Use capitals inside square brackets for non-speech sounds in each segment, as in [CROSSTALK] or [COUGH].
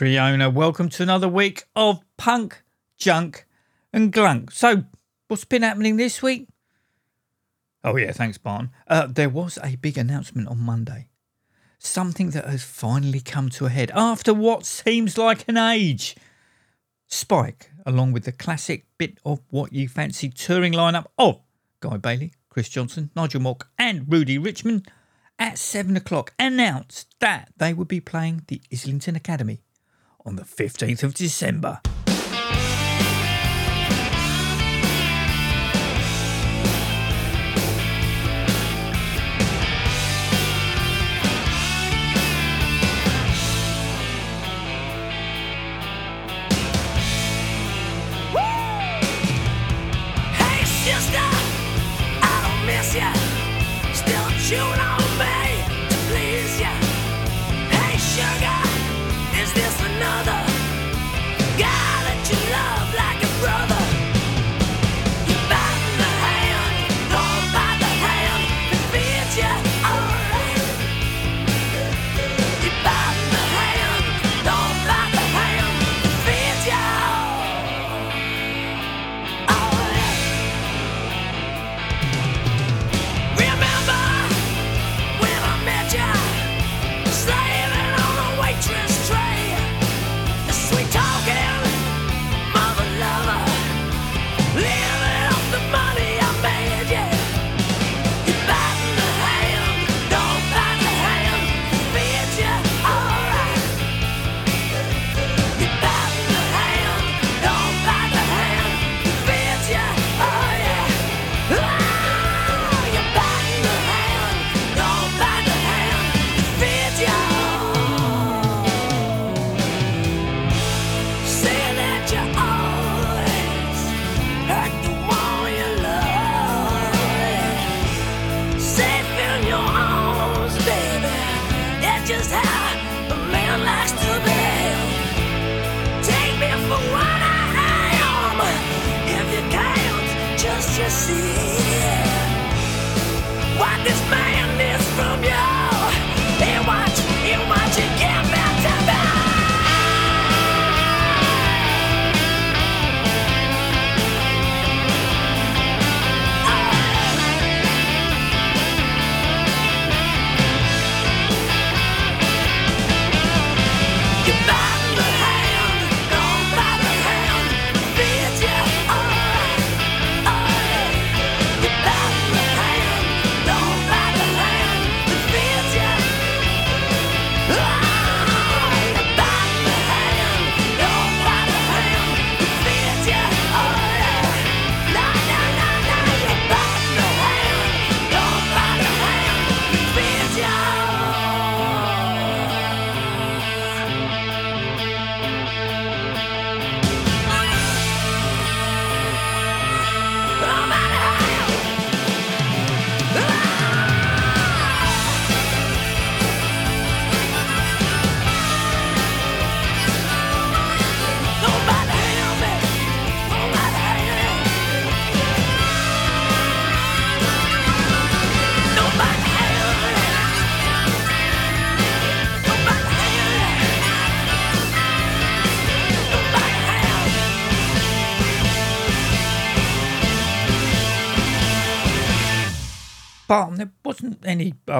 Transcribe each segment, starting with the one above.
Creona, welcome to another week of punk, junk, and glunk. So, what's been happening this week? Oh, yeah, thanks, Barn. Uh, there was a big announcement on Monday. Something that has finally come to a head after what seems like an age. Spike, along with the classic bit of what you fancy touring lineup of Guy Bailey, Chris Johnstone, Nigel Mogg, and Rudy Richman, at 7 o'clock announced that they would be playing the Islington Academy on the 15th of December.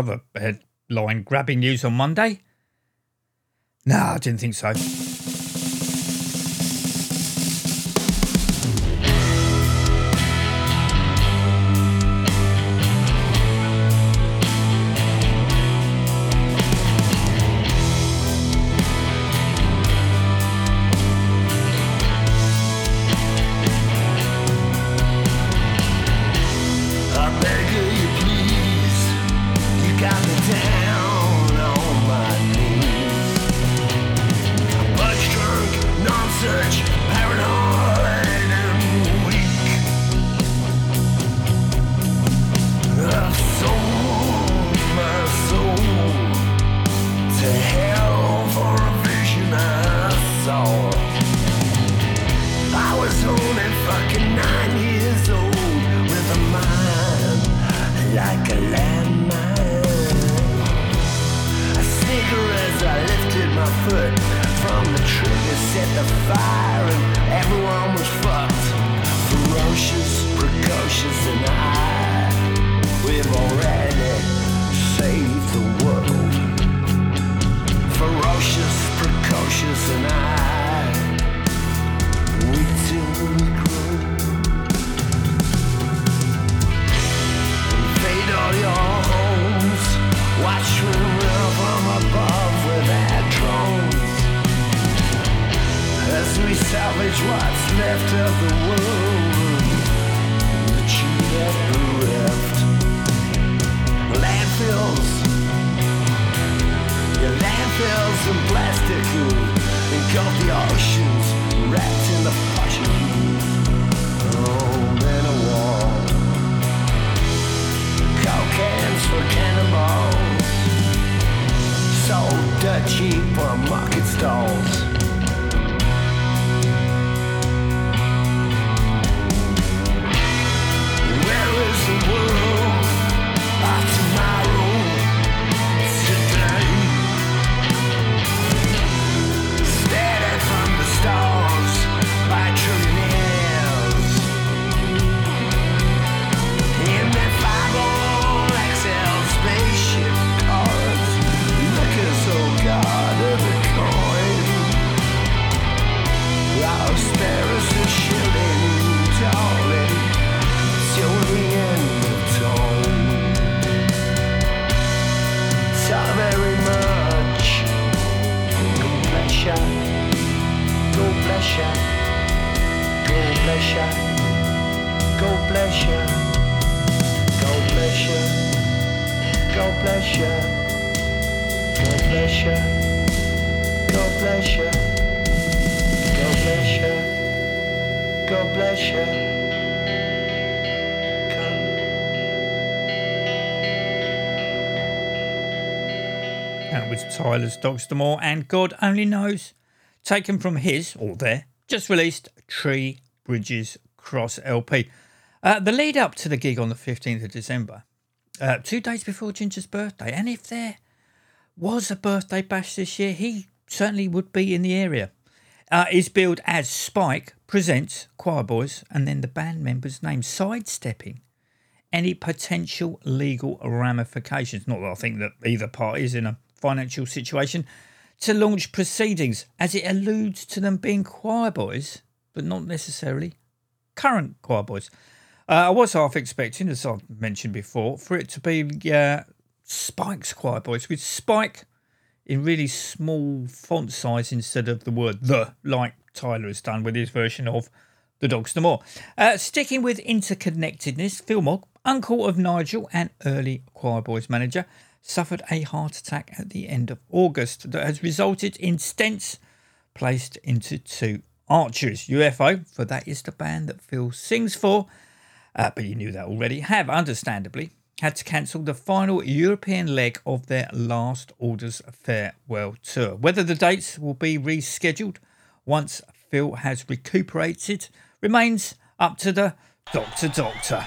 Other headline grabbing news on Monday. No, I didn't think so. Tyla's Dog's D'Amour and God Only Knows, taken from his, or their, just released Tree Bridges Cross LP. Uh, the lead up to the gig on the 15th of December, uh, two days before Ginger's birthday, and if there was a birthday bash this year, he certainly would be in the area. Uh, is billed as Spike presents Quireboys and then the band members' names sidestepping any potential legal ramifications. Not that I think that either party is in a financial situation to launch proceedings, as it alludes to them being Quireboys, but not necessarily current Quireboys. Uh, I was half expecting, as I've mentioned before, for it to be uh, Spike's Quireboys with Spike in really small font size instead of the word the, like Tyla has done with his version of The Dogs D'Amour. Uh, sticking with interconnectedness, Phil Mogg, uncle of Nigel and early Quireboys manager, suffered a heart attack at the end of August that has resulted in stents placed into two arteries. UFO, for that is the band that Phil sings for, uh, but you knew that already, have understandably had to cancel the final European leg of their last Orders farewell tour. Whether the dates will be rescheduled once Phil has recuperated remains up to the Doctor Doctor.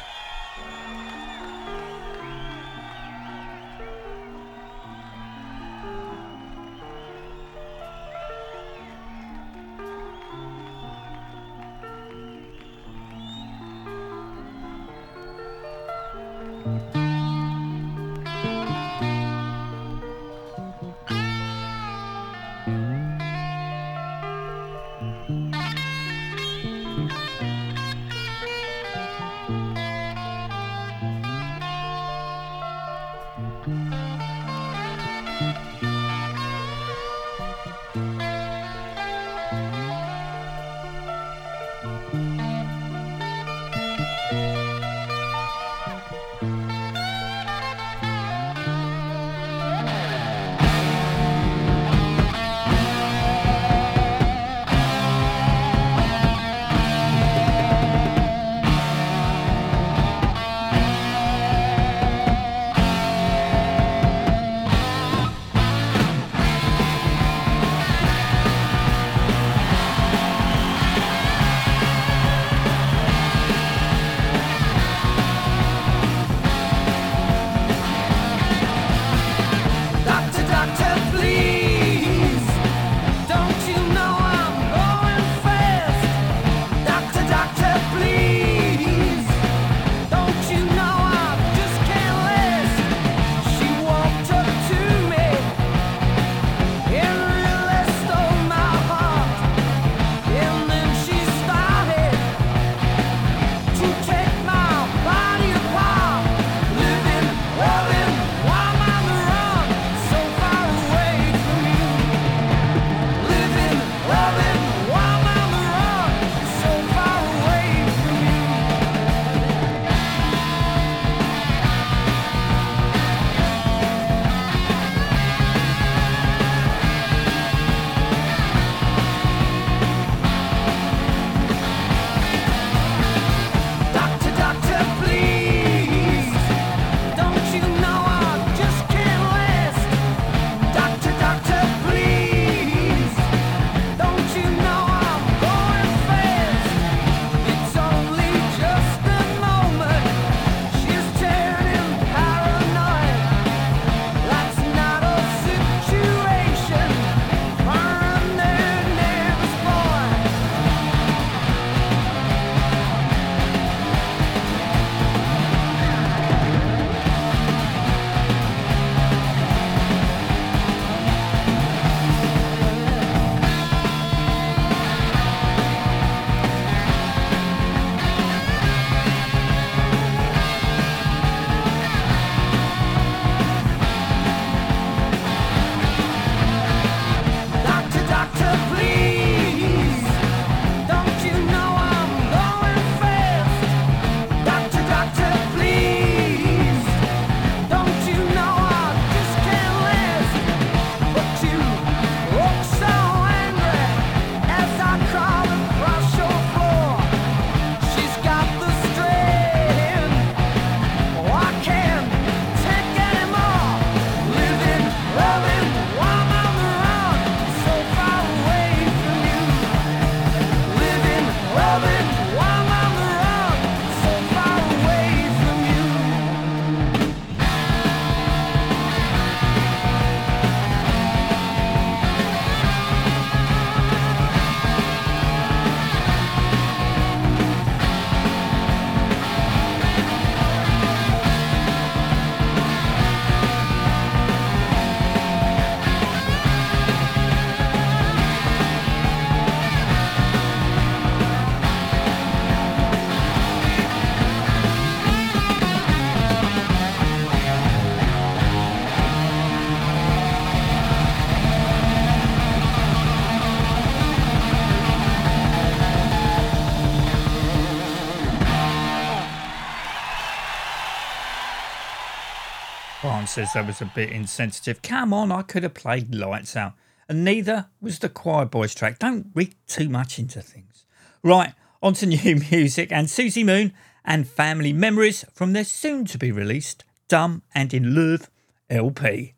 Says that was a bit insensitive. Come on, I could have played Lights Out. And neither was the Quireboys track. Don't read too much into things. Right, on to [LAUGHS] new music and Suzi Moon and Family Memories from their soon to be released Dumb and in Love LP.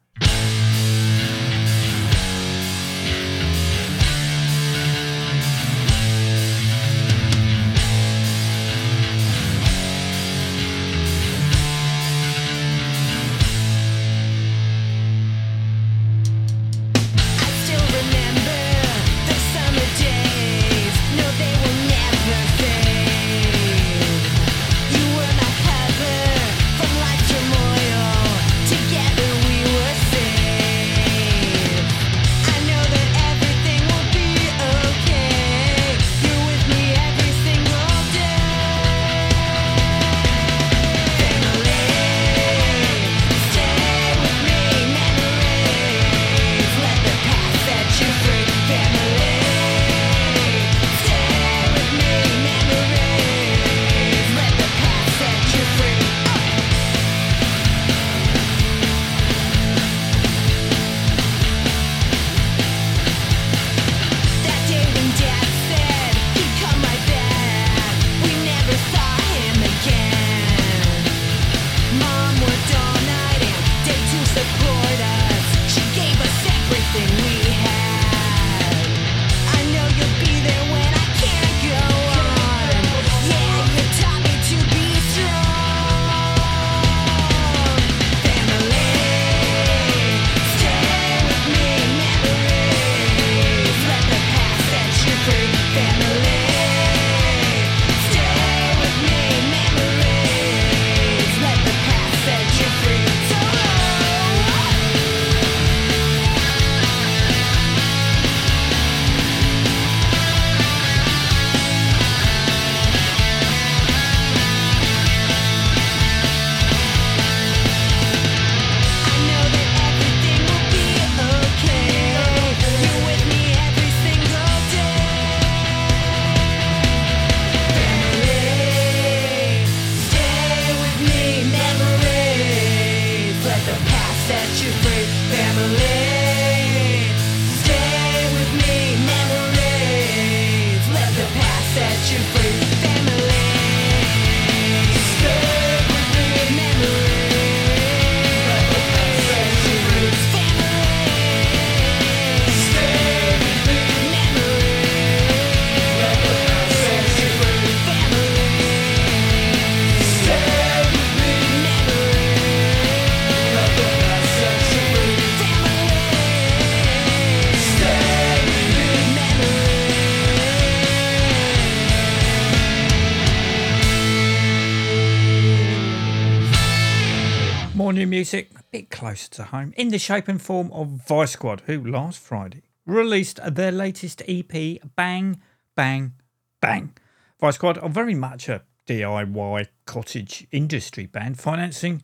Music, a bit closer to home, in the shape and form of Vice Squad, who last Friday released their latest EP, Bang, Bang, Bang. Vice Squad are very much a DIY cottage industry band, financing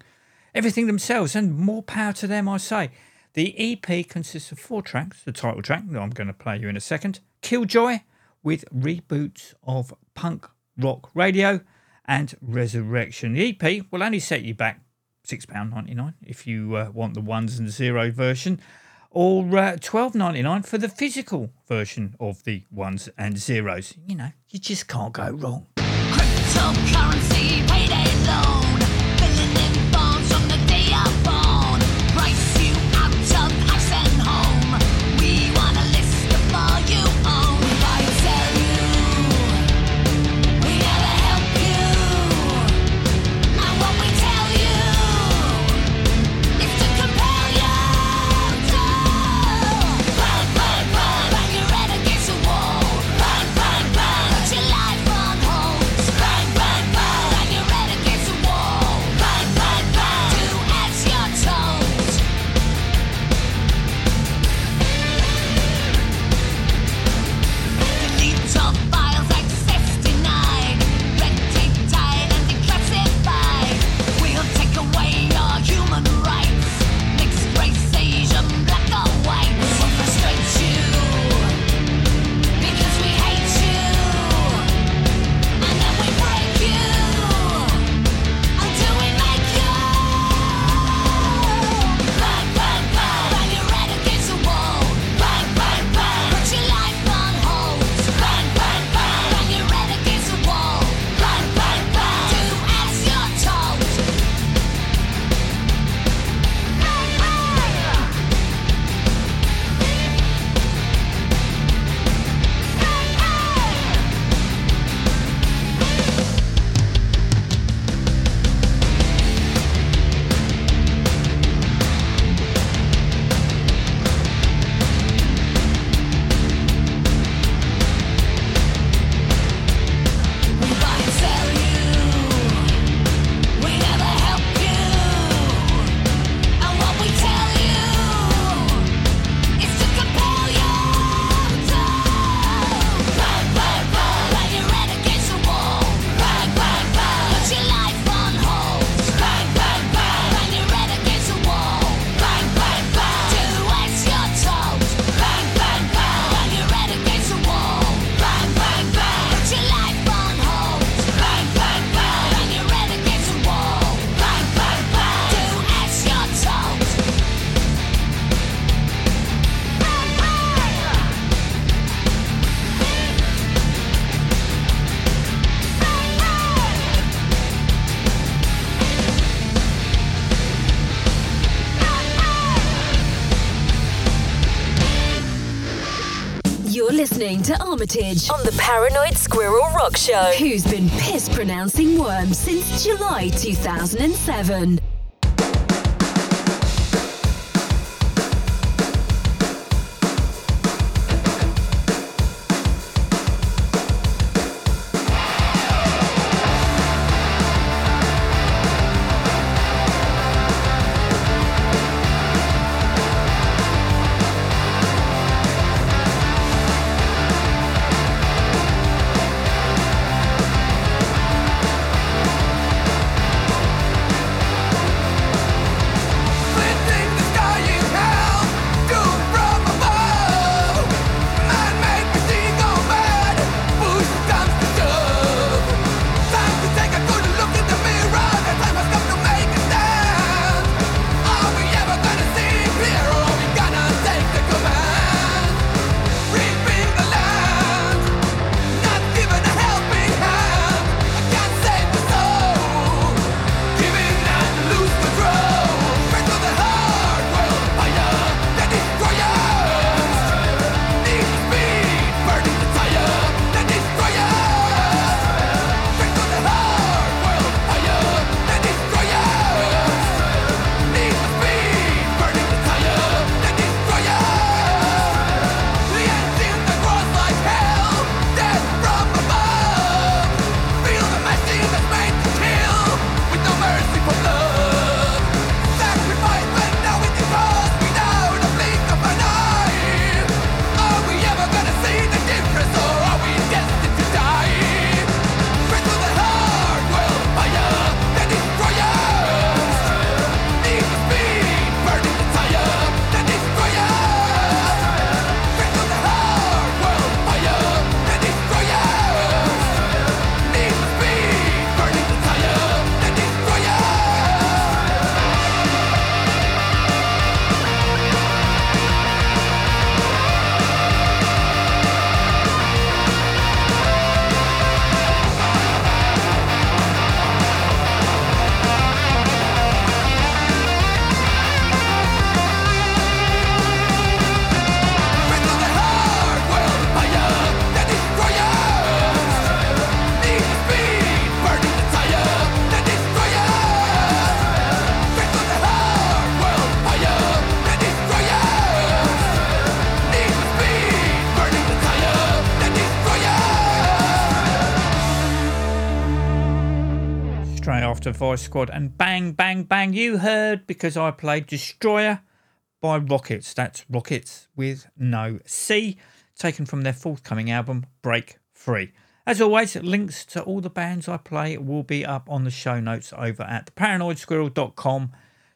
everything themselves, and more power to them, I say. The EP consists of four tracks, the title track that I'm going to play you in a second, Killjoy, with reboots of punk rock radio, and Resurrection. The EP will only set you back £6.99 if you uh, want the ones and zero version, or uh, $12.99 for the physical version of the ones and zeros. You know, you just can't go wrong. Cryptocurrency listening to Armitage on the Paranoid Squirrel Rock Show, who's been piss pronouncing worms since July 2007. Straight Squad and bang, bang, bang. You heard because I played Destroyer by Rokets. That's Rokets with no C, taken from their forthcoming album Break Free. As always, links to all the bands I play will be up on the show notes over at theparanoidsquirrel.com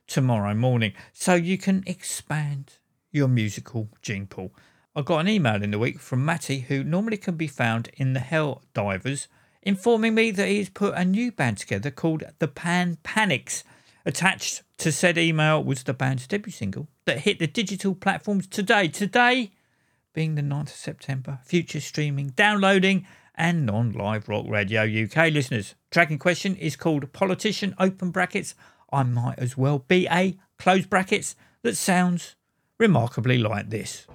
tomorrow morning so you can expand your musical gene pool. I got an email in the week from Matty, who normally can be found in the Hell Divers, informing me that he's put a new band together called the Panpanics. Attached to said email was the band's debut single that hit the digital platforms today. Today being the 9th of September, future streaming, downloading, and non live rock radio UK listeners. Track in question is called Politician, open brackets. I might as well be a close brackets that sounds remarkably like this.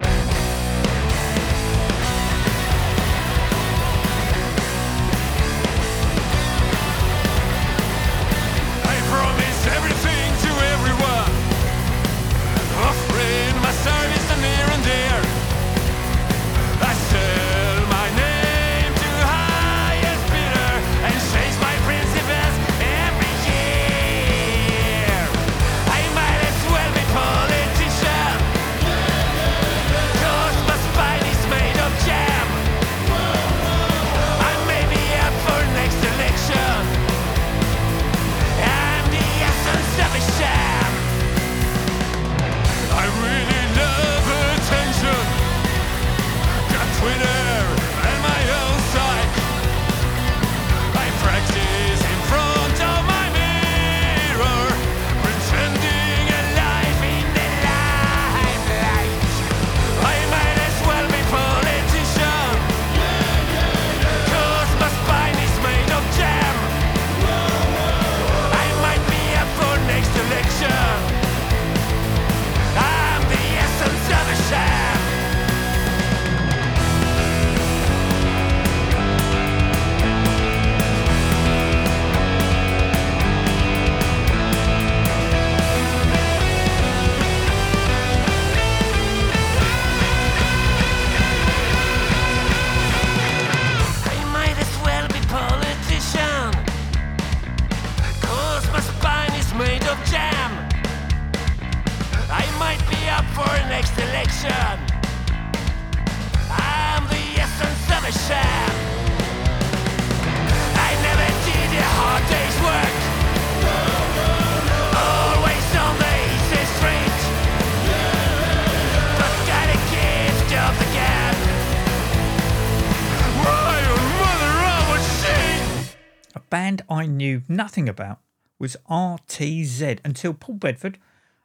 Band I knew nothing about was RTZ until Paul Bedford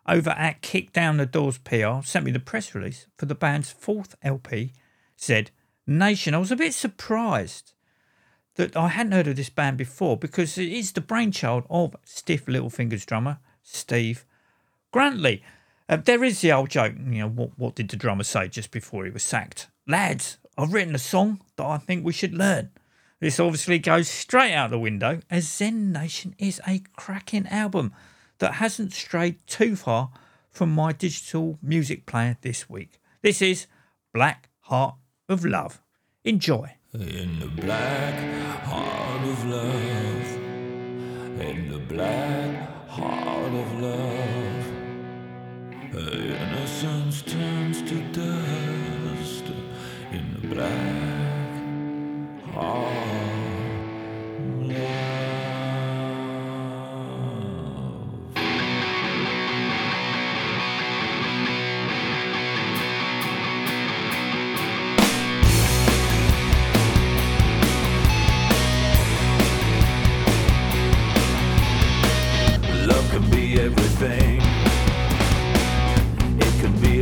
over at Kick Down the Doors PR sent me the press release for the band's fourth LP, Z Nation. I was a bit surprised that I hadn't heard of this band before because it is the brainchild of Stiff Little Fingers drummer Steve Grantley. Uh, there is the old joke, you know, what, what did the drummer say just before he was sacked? Lads, I've written a song that I think we should learn. This obviously goes straight out the window as ZedNation is a cracking album that hasn't strayed too far from my digital music player this week. This is Black Heart of Love. Enjoy. In the black heart of love, in the black heart of love, innocence turns to dust. In the black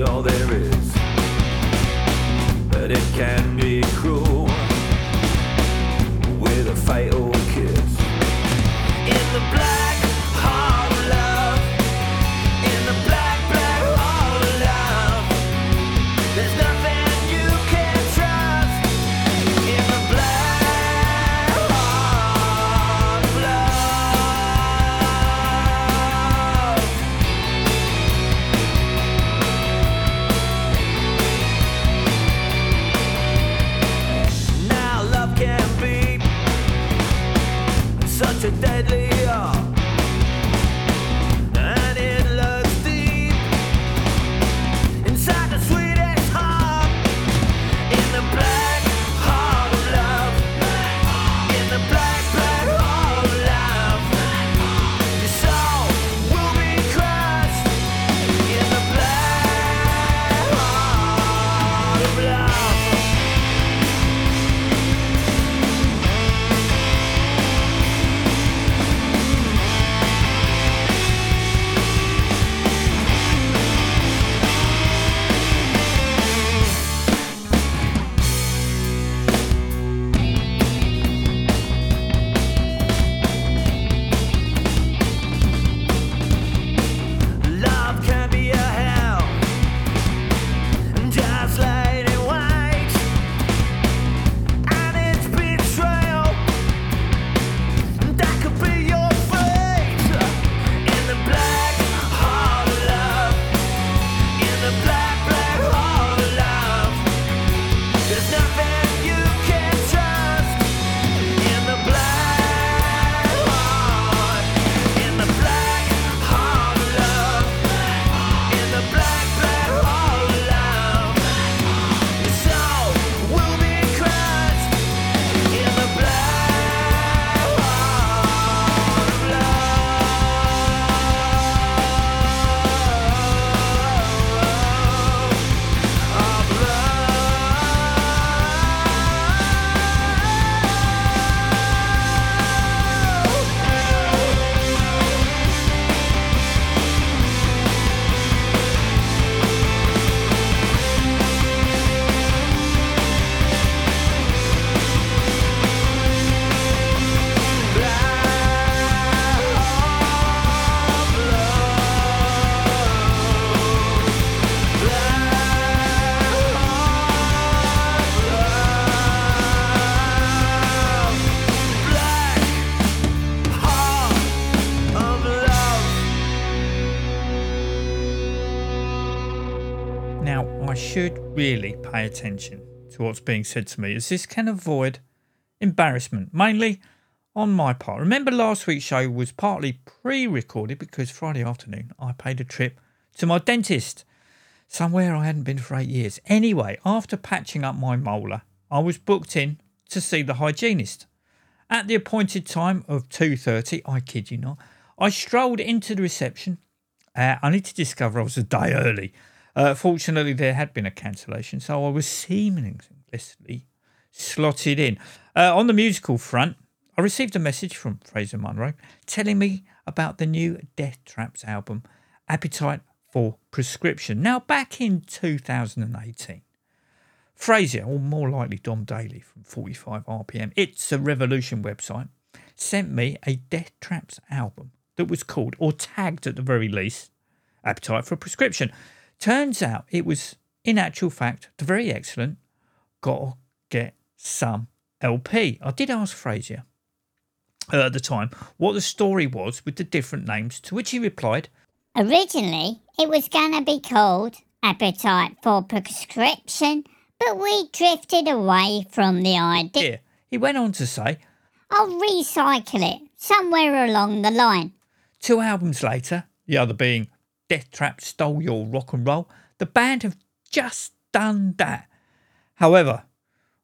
all there is. But it can pay attention to what's being said to me as this can avoid embarrassment, mainly on my part. Remember, last week's show was partly pre recorded because Friday afternoon I paid a trip to my dentist. somewhere I hadn't been for eight years. Anyway, after patching up my molar, I was booked in to see the hygienist. At the appointed time of 2.30, I kid you not, I strolled into the reception, uh, only to discover I was a day early. Uh, fortunately, there had been a cancellation, so I was seamlessly slotted in. Uh, on the musical front, I received a message from Fraser Munro telling me about the new Deathtraps album, Appetite for Prescription. Now, back in 2018, Fraser, or more likely Dom Daly from 45 RPM, It's a Revolution website, sent me a Deathtraps album that was called, or tagged at the very least, Appetite for Prescription. Turns out it was, in actual fact, the very excellent Gotta Get Some LP. I did ask Fraser uh, at the time what the story was with the different names, to which he replied, Originally, it was gonna be called Appetite for Prescription, but we drifted away from the idea. Here. He went on to say, I'll recycle it somewhere along the line. Two albums later, the other being Death Trap Stole Your Rock and Roll, the band have just done that. However,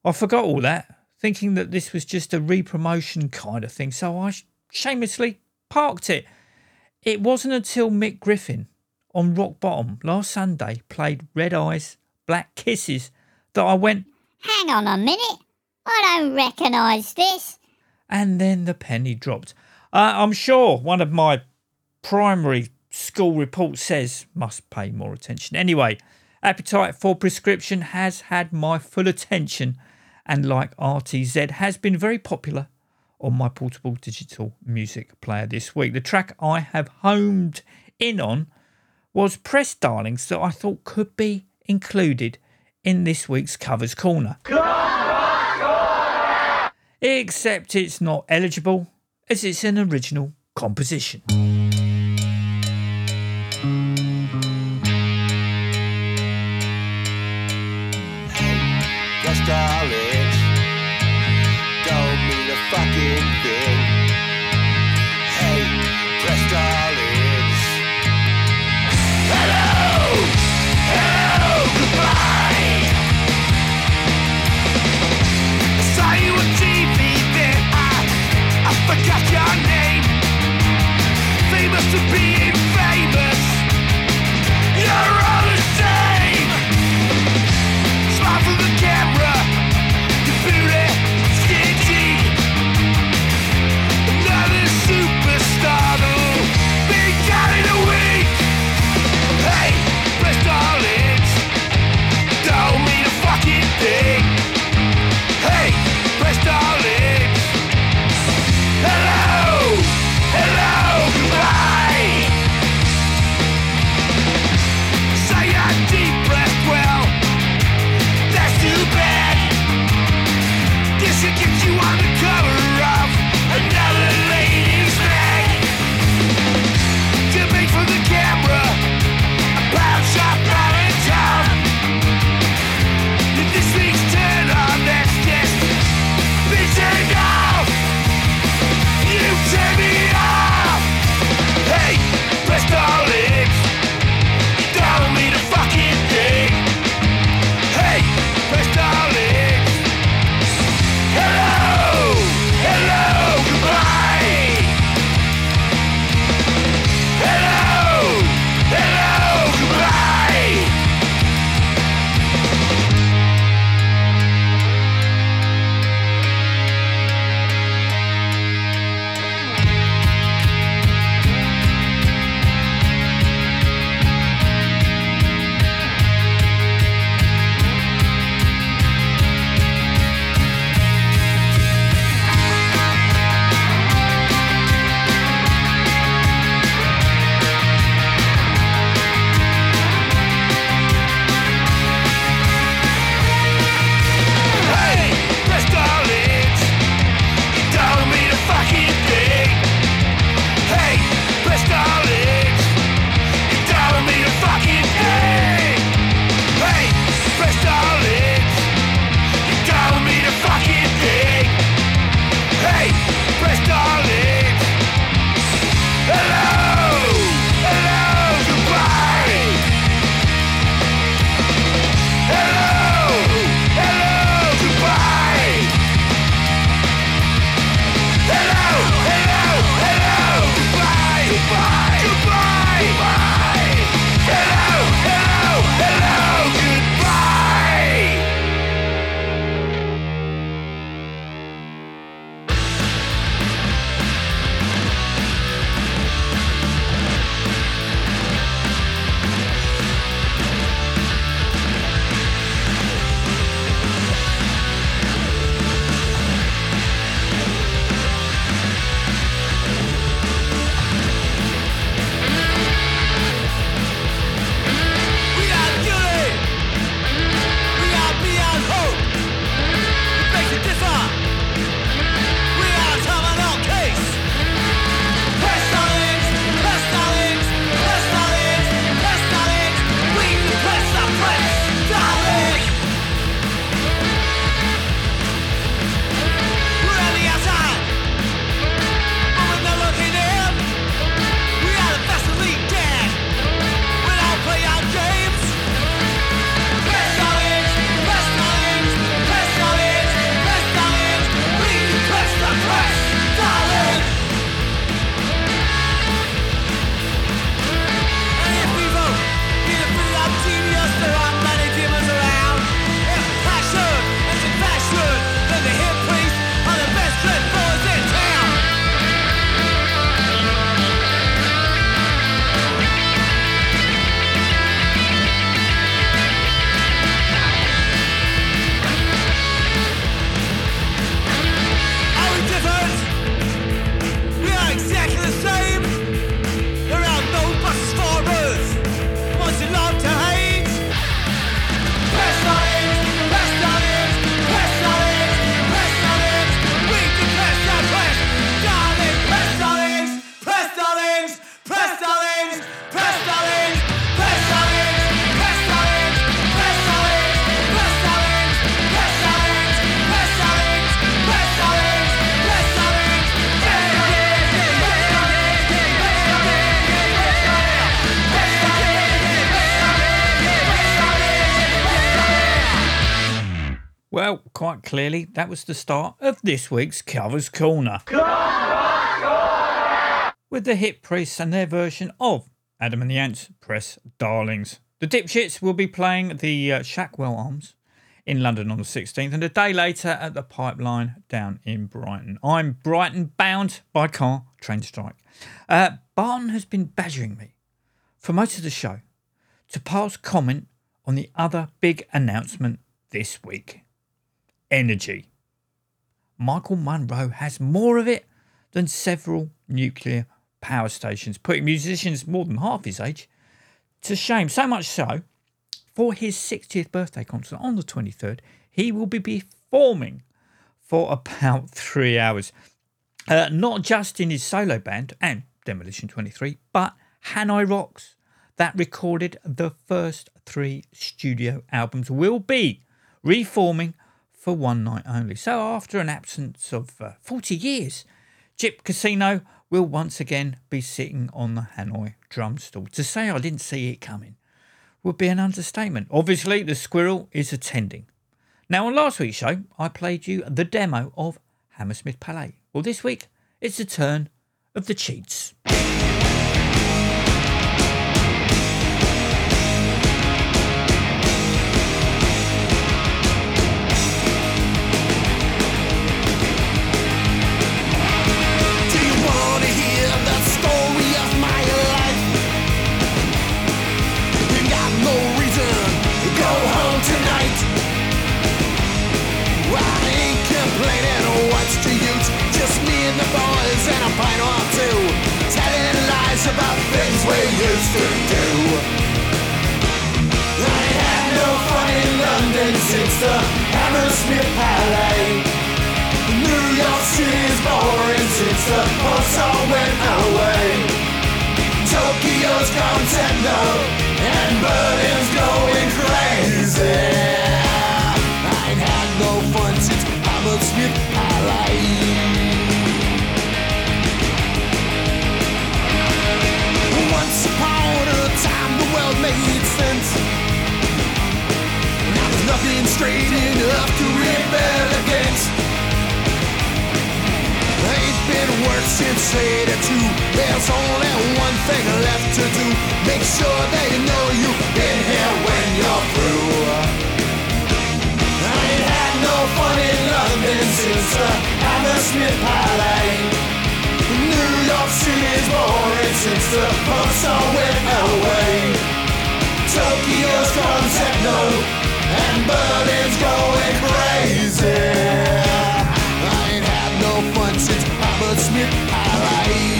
I forgot all that, thinking that this was just a re-promotion kind of thing, so I sh- shamelessly parked it. It wasn't until Mick Griffin on Rock Bottom last Sunday played Red Eyes, Black Kisses that I went, Hang on a minute, I don't recognise this. and then the penny dropped. Uh, I'm sure one of my primary school report says must pay more attention. Anyway, Appetite for Prescription has had my full attention and, like RT-Zed, has been very popular on my portable digital music player this week. The track I have homed in on was Press Darlings that I thought could be included in this week's Covers Corner. Except it's not eligible as it's an original composition. Famous for clearly, that was the start of this week's Covers Corner. With the Hip Priests and their version of Adam and the Ants Press Darlings. The Dipshits will be playing the uh, Shacklewell Arms in London on the 16th and a day later at the Pipeline down in Brighton. I'm Brighton bound by car train strike. Uh, Barton has been badgering me for most of the show to pass comment on the other big announcement this week energy. Michael Monroe has more of it than several nuclear power stations, putting musicians more than half his age to shame. So much so, for his 60th birthday concert on the 23rd, he will be performing for about [LAUGHS] three hours. Uh, not just in his solo band and Demolition 23, but Hanoi Rocks, that recorded the first three studio albums, will be reforming for one night only. So, after an absence of uh, 40 years, Gyp Casino will once again be sitting on the Hanoi drum stool. To say I didn't see it coming would be an understatement. Obviously, the squirrel is attending. Now, on last week's show, I played you the demo of Hammersmith Palais. Well, this week, it's the turn of the cheats. Things we used to do. I had no fun in London since the Hammersmith Palais. New York City's boring since the pulse all went away. Tokyo's gone techno and Berlin's going crazy. I had no fun since Hammersmith Palais. Once upon a time the world made sense. Now there's nothing straight enough to rebel against. Ain't been worse since 82 There's only one thing left to do Make sure they know you've been here when you're through I ain't had no fun in London since uh, York Boring since the pubs all went away. Tokyo's gone techno and Berlin's going crazy. I ain't had no fun since Hammersmith Palais No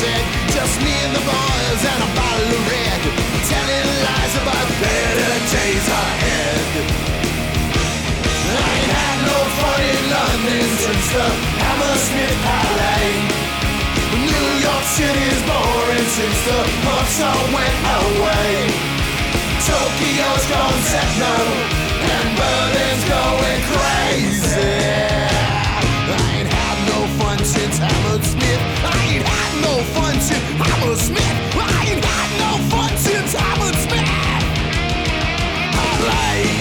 dead. Just me and the boys and a bottle of red, telling lies about better days ahead. I ain't had no fun in London since the Hammersmith Palais. New York City's boring since the pubs all went away. Tokyo's gone techno and Berlin's going crazy. I ain't had no fun since Hammersmith. No fun since Hammersmith. I ain't had no fun since Hammersmith. Palais. I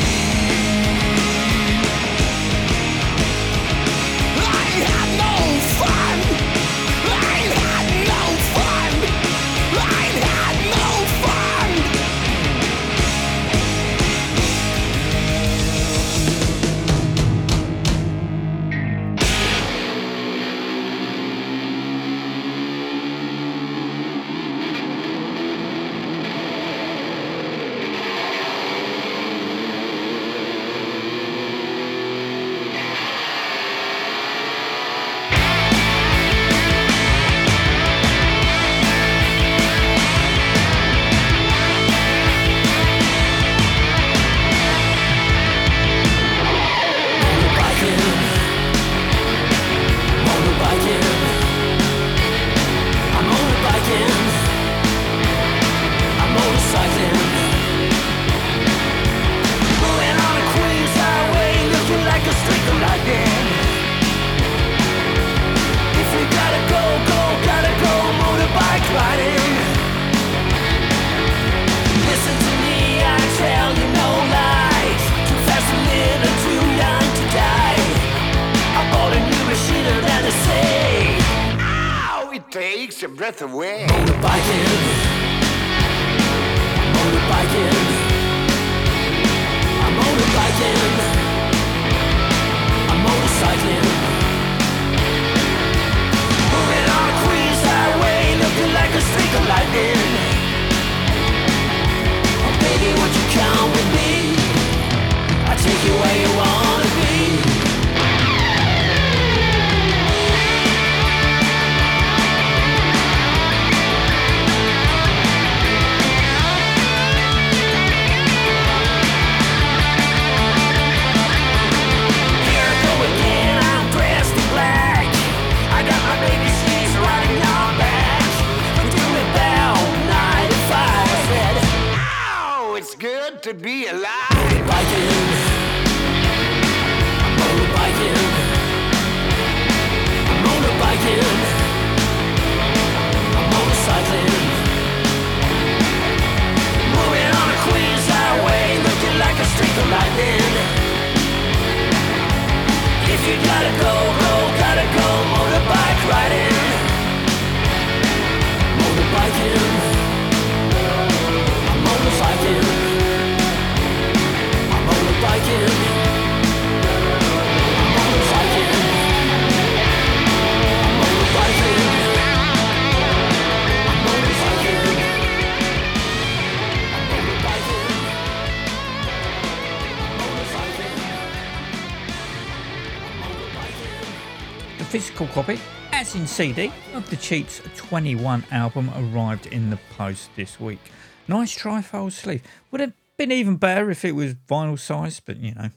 CD, of the Cheats 21 album arrived in the post this week. Nice trifold sleeve. Would have been even better if it was vinyl size, but you know,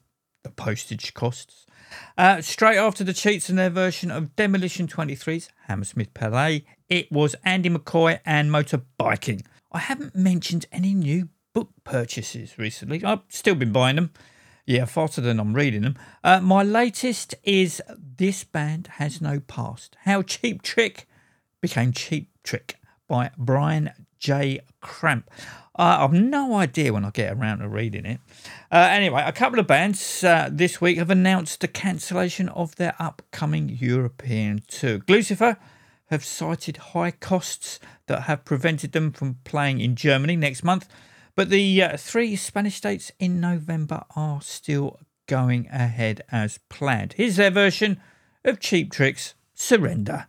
the postage costs. Uh, straight after the Cheats and their version of Demolition 23's Hammersmith Palais, it was Andy McCoy and Motorbiking. I haven't mentioned any new book purchases recently. I've still been buying them. Yeah, faster than I'm reading them. Uh, my latest is This Band Has No Past How Cheap Trick Became Cheap Trick by Brian J. Kramp. Uh, I've no idea when I get around to reading it. Uh, anyway, a couple of bands uh, this week have announced the cancellation of their upcoming European tour. Gluecifer have cited high costs that have prevented them from playing in Germany next month. But the uh, three Spanish states in November are still going ahead as planned. Here's their version of Cheap Tricks Surrender.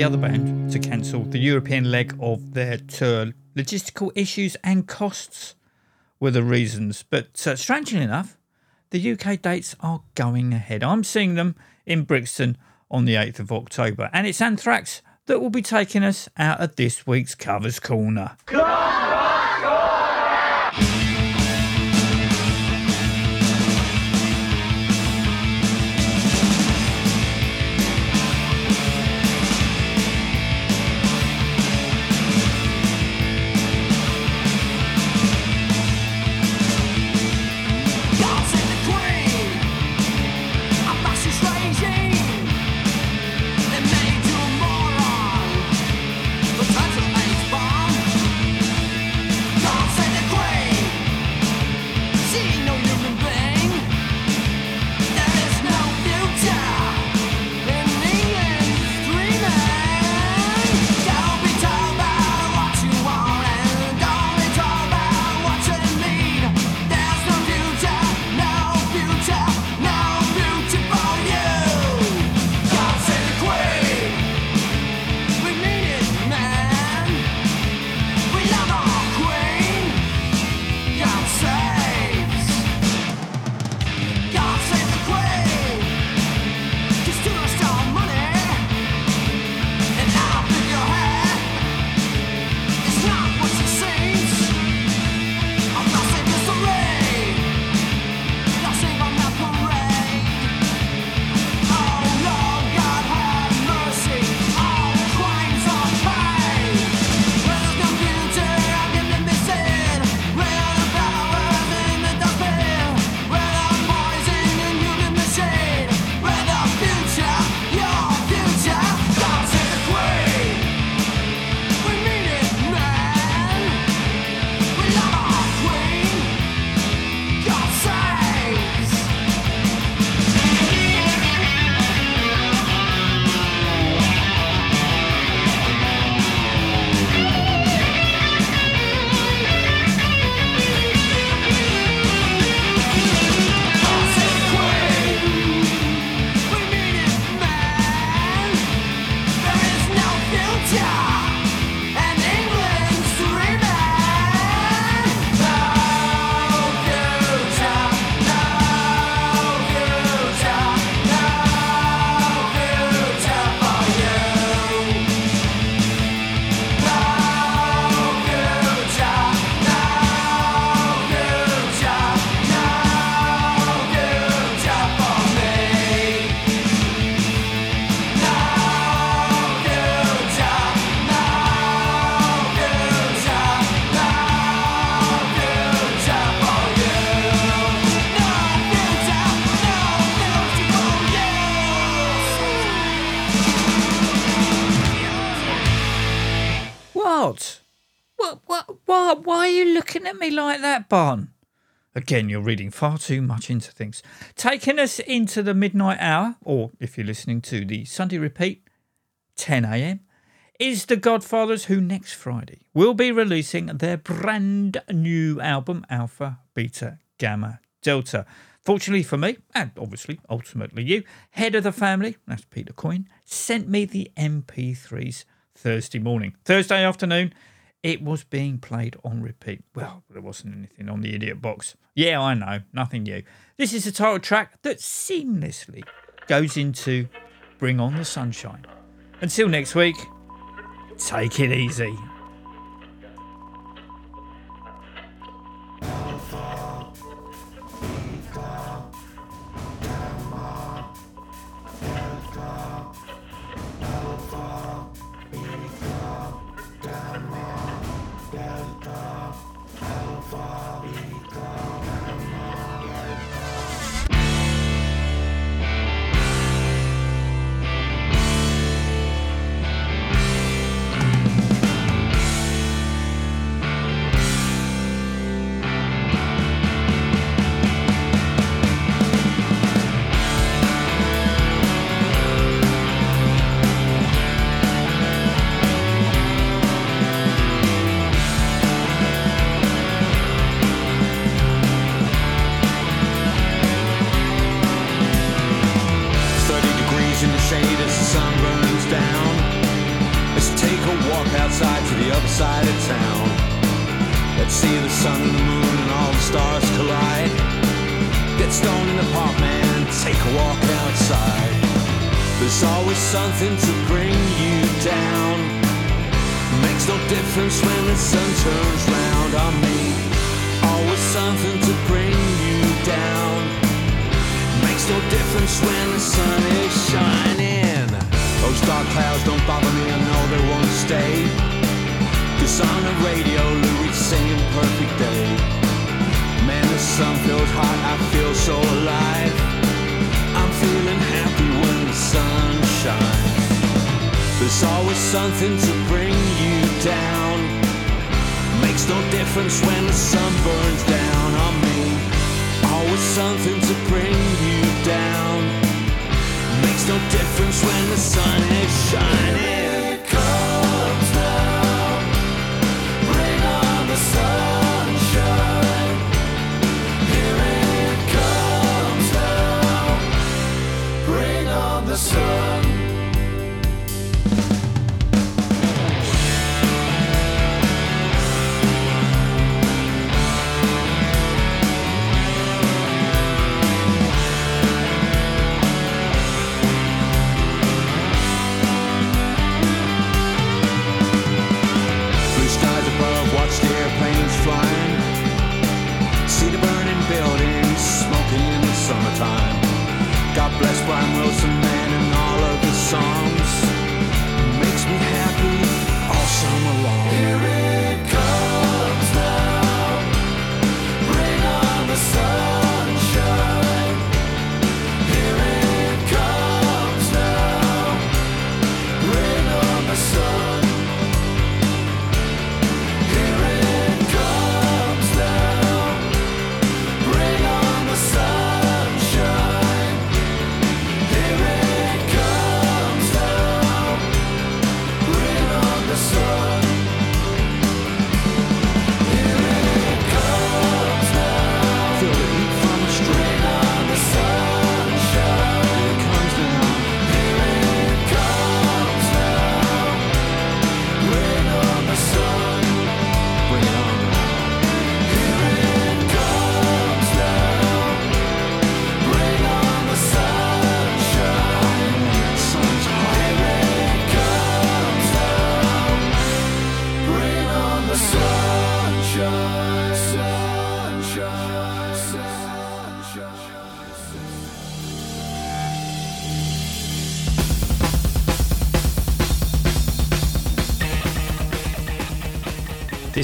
the other band to cancel the European leg of their tour. Logistical issues and costs were the reasons, but uh, strangely enough, the UK dates are going ahead. I'm seeing them in Brixton on the 8th of October, and it's Anthrax that will be taking us out of this week's Covers Corner. Covers Corner! What, what, what, why are you looking at me like that, Bon? Again, you're reading far too much into things. Taking us into the midnight hour, or if you're listening to the Sunday repeat, 10 a.m., is The Godfathers, who next Friday will be releasing their brand new album, Alpha, Beta, Gamma, Delta. Fortunately for me, and obviously ultimately you, head of the family, that's Peter Coyne, sent me the MP3s Thursday morning. Thursday afternoon, it was being played on repeat. Well, there wasn't anything on the idiot box. Yeah, I know, nothing new. This is the title track that seamlessly goes into Bring On the Sunshine. Until next week, take it easy. There's always something to bring you down. Makes no difference when the sun turns round on me. Always something to bring you down. Makes no difference when the sun is shining. Those dark clouds don't bother me, I know they won't stay. Cause on the radio, Louis singing perfect day. Man, the sun feels hot, I feel so alive. Feeling happy when the sun shines. There's always something to bring you down. Makes no difference when the sun burns down on me. Always something to bring you down. Makes no difference when the sun is shining. Brian Wilson, and all of the songs.